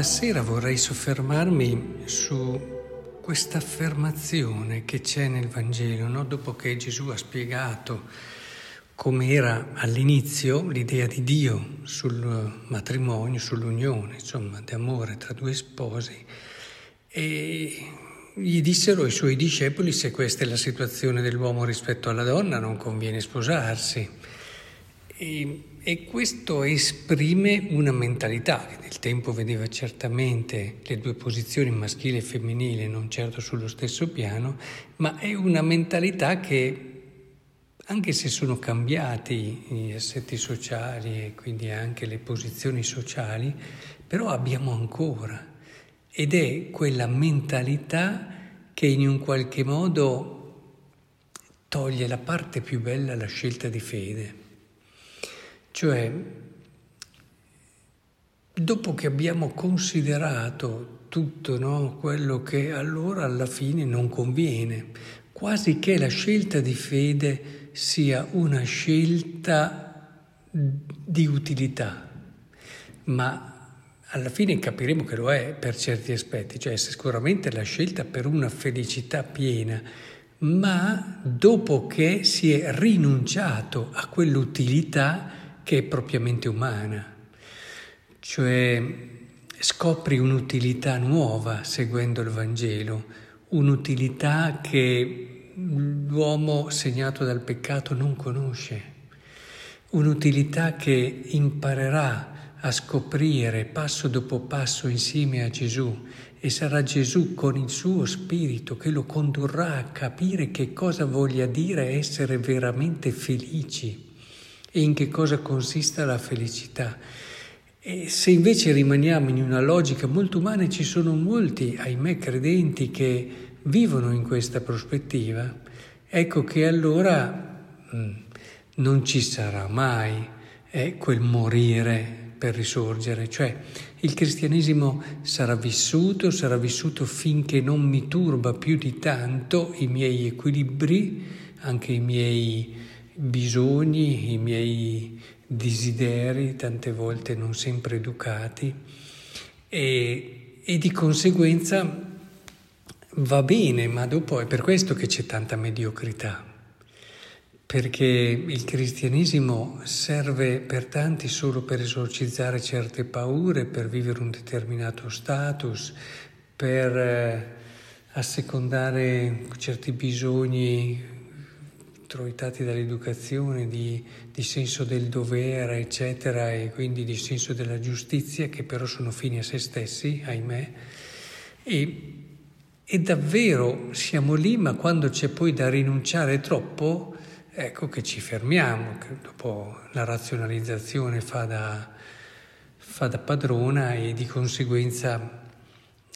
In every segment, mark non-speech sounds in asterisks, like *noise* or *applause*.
Stasera vorrei soffermarmi su questa affermazione che c'è nel Vangelo, no? dopo che Gesù ha spiegato com'era all'inizio l'idea di Dio sul matrimonio, sull'unione, insomma, d'amore tra due sposi, e gli dissero i suoi discepoli se questa è la situazione dell'uomo rispetto alla donna non conviene sposarsi. E, e, questo esprime una mentalità che nel tempo vedeva certamente le due posizioni maschile e femminile non certo sullo stesso piano, ma è una mentalità che anche se sono cambiati gli assetti sociali e quindi anche le posizioni sociali, però abbiamo ancora. Ed è quella mentalità che in un qualche modo toglie la parte più bella alla scelta di fede. Cioè, dopo che abbiamo considerato tutto no, quello che allora alla fine non conviene, quasi che la scelta di fede sia una scelta di utilità, ma alla fine capiremo che lo è per certi aspetti, cioè sicuramente la scelta per una felicità piena, ma dopo che si è rinunciato a quell'utilità che è propriamente umana, cioè scopri un'utilità nuova seguendo il Vangelo, un'utilità che l'uomo segnato dal peccato non conosce, un'utilità che imparerà a scoprire passo dopo passo insieme a Gesù e sarà Gesù con il suo spirito che lo condurrà a capire che cosa voglia dire essere veramente felici e in che cosa consista la felicità. E se invece rimaniamo in una logica molto umana, ci sono molti, ahimè, credenti che vivono in questa prospettiva, ecco che allora mh, mm, non ci sarà mai eh, quel morire per risorgere, cioè il cristianesimo sarà vissuto, sarà vissuto finché non mi turba più di tanto i miei equilibri, anche i miei bisogni, i miei desideri, tante volte non sempre educati, e, e di conseguenza va bene, ma dopo è per questo che c'è tanta mediocrità, perché il cristianesimo serve per tanti solo per esorcizzare certe paure, per vivere un determinato status, per eh, assecondare certi bisogni introitati dall'educazione, di, di, senso del dovere, eccetera, e quindi di senso della giustizia, che però sono fini a se stessi, ahimè. E, e davvero siamo lì, ma quando c'è poi da rinunciare troppo, ecco che ci fermiamo, che dopo la razionalizzazione fa da, fa da padrona e di conseguenza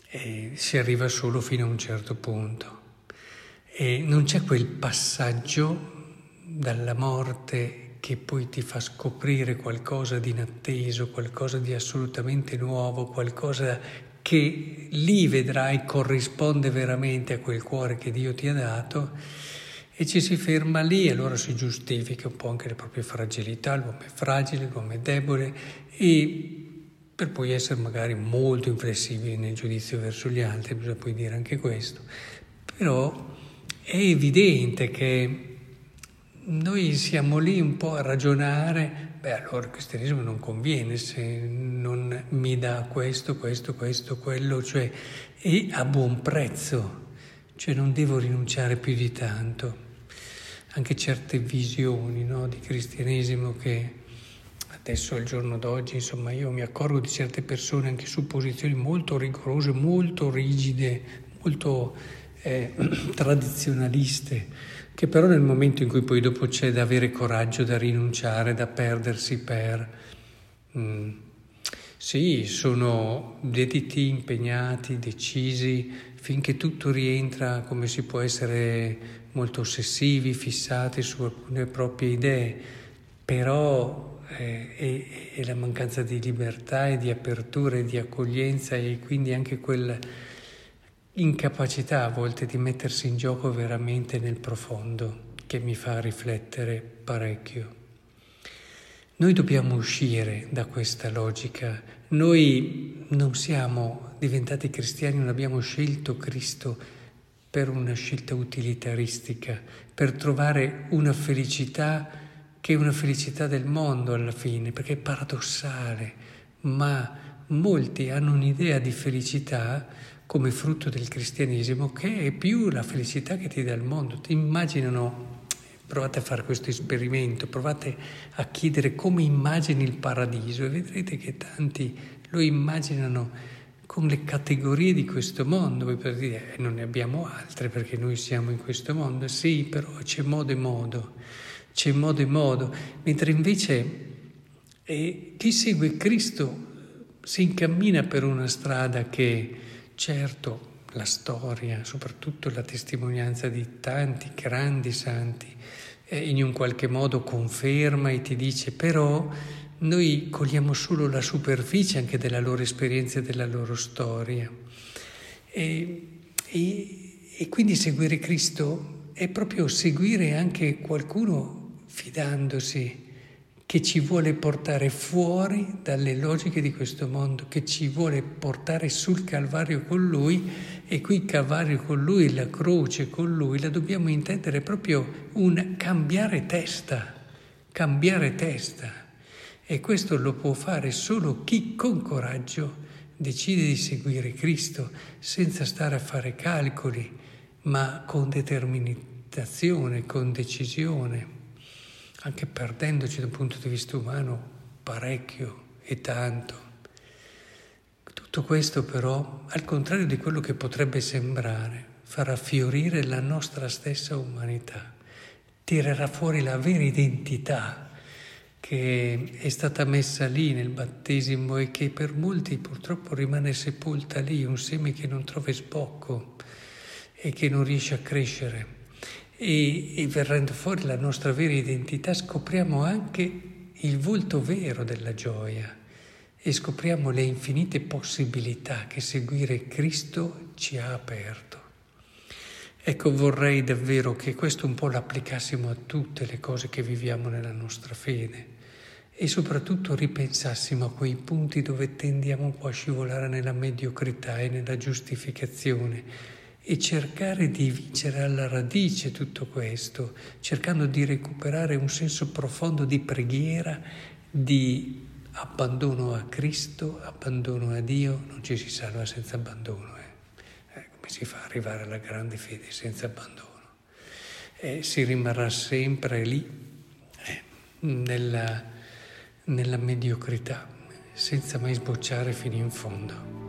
eh, si arriva solo fino a un certo punto. E non c'è quel passaggio dalla morte che poi ti fa scoprire qualcosa di inatteso, qualcosa di assolutamente nuovo, qualcosa che lì vedrai corrisponde veramente a quel cuore che Dio ti ha dato e ci si ferma lì e allora si giustifica un po' anche le proprie fragilità, l'uomo è fragile, l'uomo è debole e per poi essere magari molto inflessibili nel giudizio verso gli altri, bisogna poi dire anche questo, però è evidente che noi siamo lì un po' a ragionare, beh allora il cristianesimo non conviene se non mi dà questo, questo, questo, quello, cioè e a buon prezzo, cioè non devo rinunciare più di tanto. Anche certe visioni no, di cristianesimo che adesso al giorno d'oggi, insomma, io mi accorgo di certe persone anche su posizioni molto rigorose, molto rigide, molto eh, *clears throat* tradizionaliste, che però nel momento in cui poi dopo c'è da avere coraggio, da rinunciare, da perdersi per... Mm, sì, sono dediti, impegnati, decisi, finché tutto rientra come si può essere molto ossessivi, fissati su alcune proprie idee, però eh, è, è, la mancanza di libertà e di apertura e di accoglienza e quindi anche quel incapacità a volte di mettersi in gioco veramente nel profondo che mi fa riflettere parecchio. Noi dobbiamo uscire da questa logica. Noi non siamo diventati cristiani, non abbiamo scelto Cristo per una scelta utilitaristica, per trovare una felicità che è una felicità del mondo alla fine, perché è paradossale, ma molti hanno un'idea di felicità come frutto del cristianesimo che è più la felicità che ti dà il mondo. Ti immaginano, provate a fare questo esperimento, provate a chiedere come immagini il paradiso e vedrete che tanti lo immaginano con le categorie di questo mondo. Voi potete dire, eh, non ne abbiamo altre perché noi siamo in questo mondo. Sì, però c'è modo e modo, c'è modo e modo. Mentre invece eh, chi segue Cristo si incammina per una strada che certo la storia, soprattutto la testimonianza di tanti grandi santi, eh, in un qualche modo conferma e ti dice però noi cogliamo solo la superficie anche della loro esperienza e della loro storia. E, e, e quindi seguire Cristo è proprio seguire anche qualcuno fidandosi che ci vuole portare fuori dalle logiche di questo mondo, che ci vuole portare sul Calvario con Lui e qui il Calvario con Lui, la croce con Lui, la dobbiamo intendere proprio un cambiare testa, cambiare testa. E questo lo può fare solo chi con coraggio decide di seguire Cristo senza stare a fare calcoli, ma con determinazione, con decisione anche perdendoci dal punto di vista umano parecchio e tanto. Tutto questo però, al contrario di quello che potrebbe sembrare, farà fiorire la nostra stessa umanità, tirerà fuori la vera identità che è stata messa lì nel battesimo e che per molti purtroppo rimane sepolta lì, un seme che non trova sbocco e che non riesce a crescere e, e verrando fuori la nostra vera identità scopriamo anche il volto vero della gioia e scopriamo le infinite possibilità che seguire Cristo ci ha aperto. Ecco, vorrei davvero che questo un po' l'applicassimo a tutte le cose che viviamo nella nostra fede e soprattutto ripensassimo a quei punti dove tendiamo un po' a scivolare nella mediocrità e nella giustificazione e cercare di vincere alla radice tutto questo, cercando di recuperare un senso profondo di preghiera, di abbandono a Cristo, abbandono a Dio, non ci si salva senza abbandono. Eh. Eh, come si fa ad arrivare alla grande fede senza abbandono? Eh, si rimarrà sempre lì, eh, nella, nella mediocrità, senza mai sbocciare fino in fondo.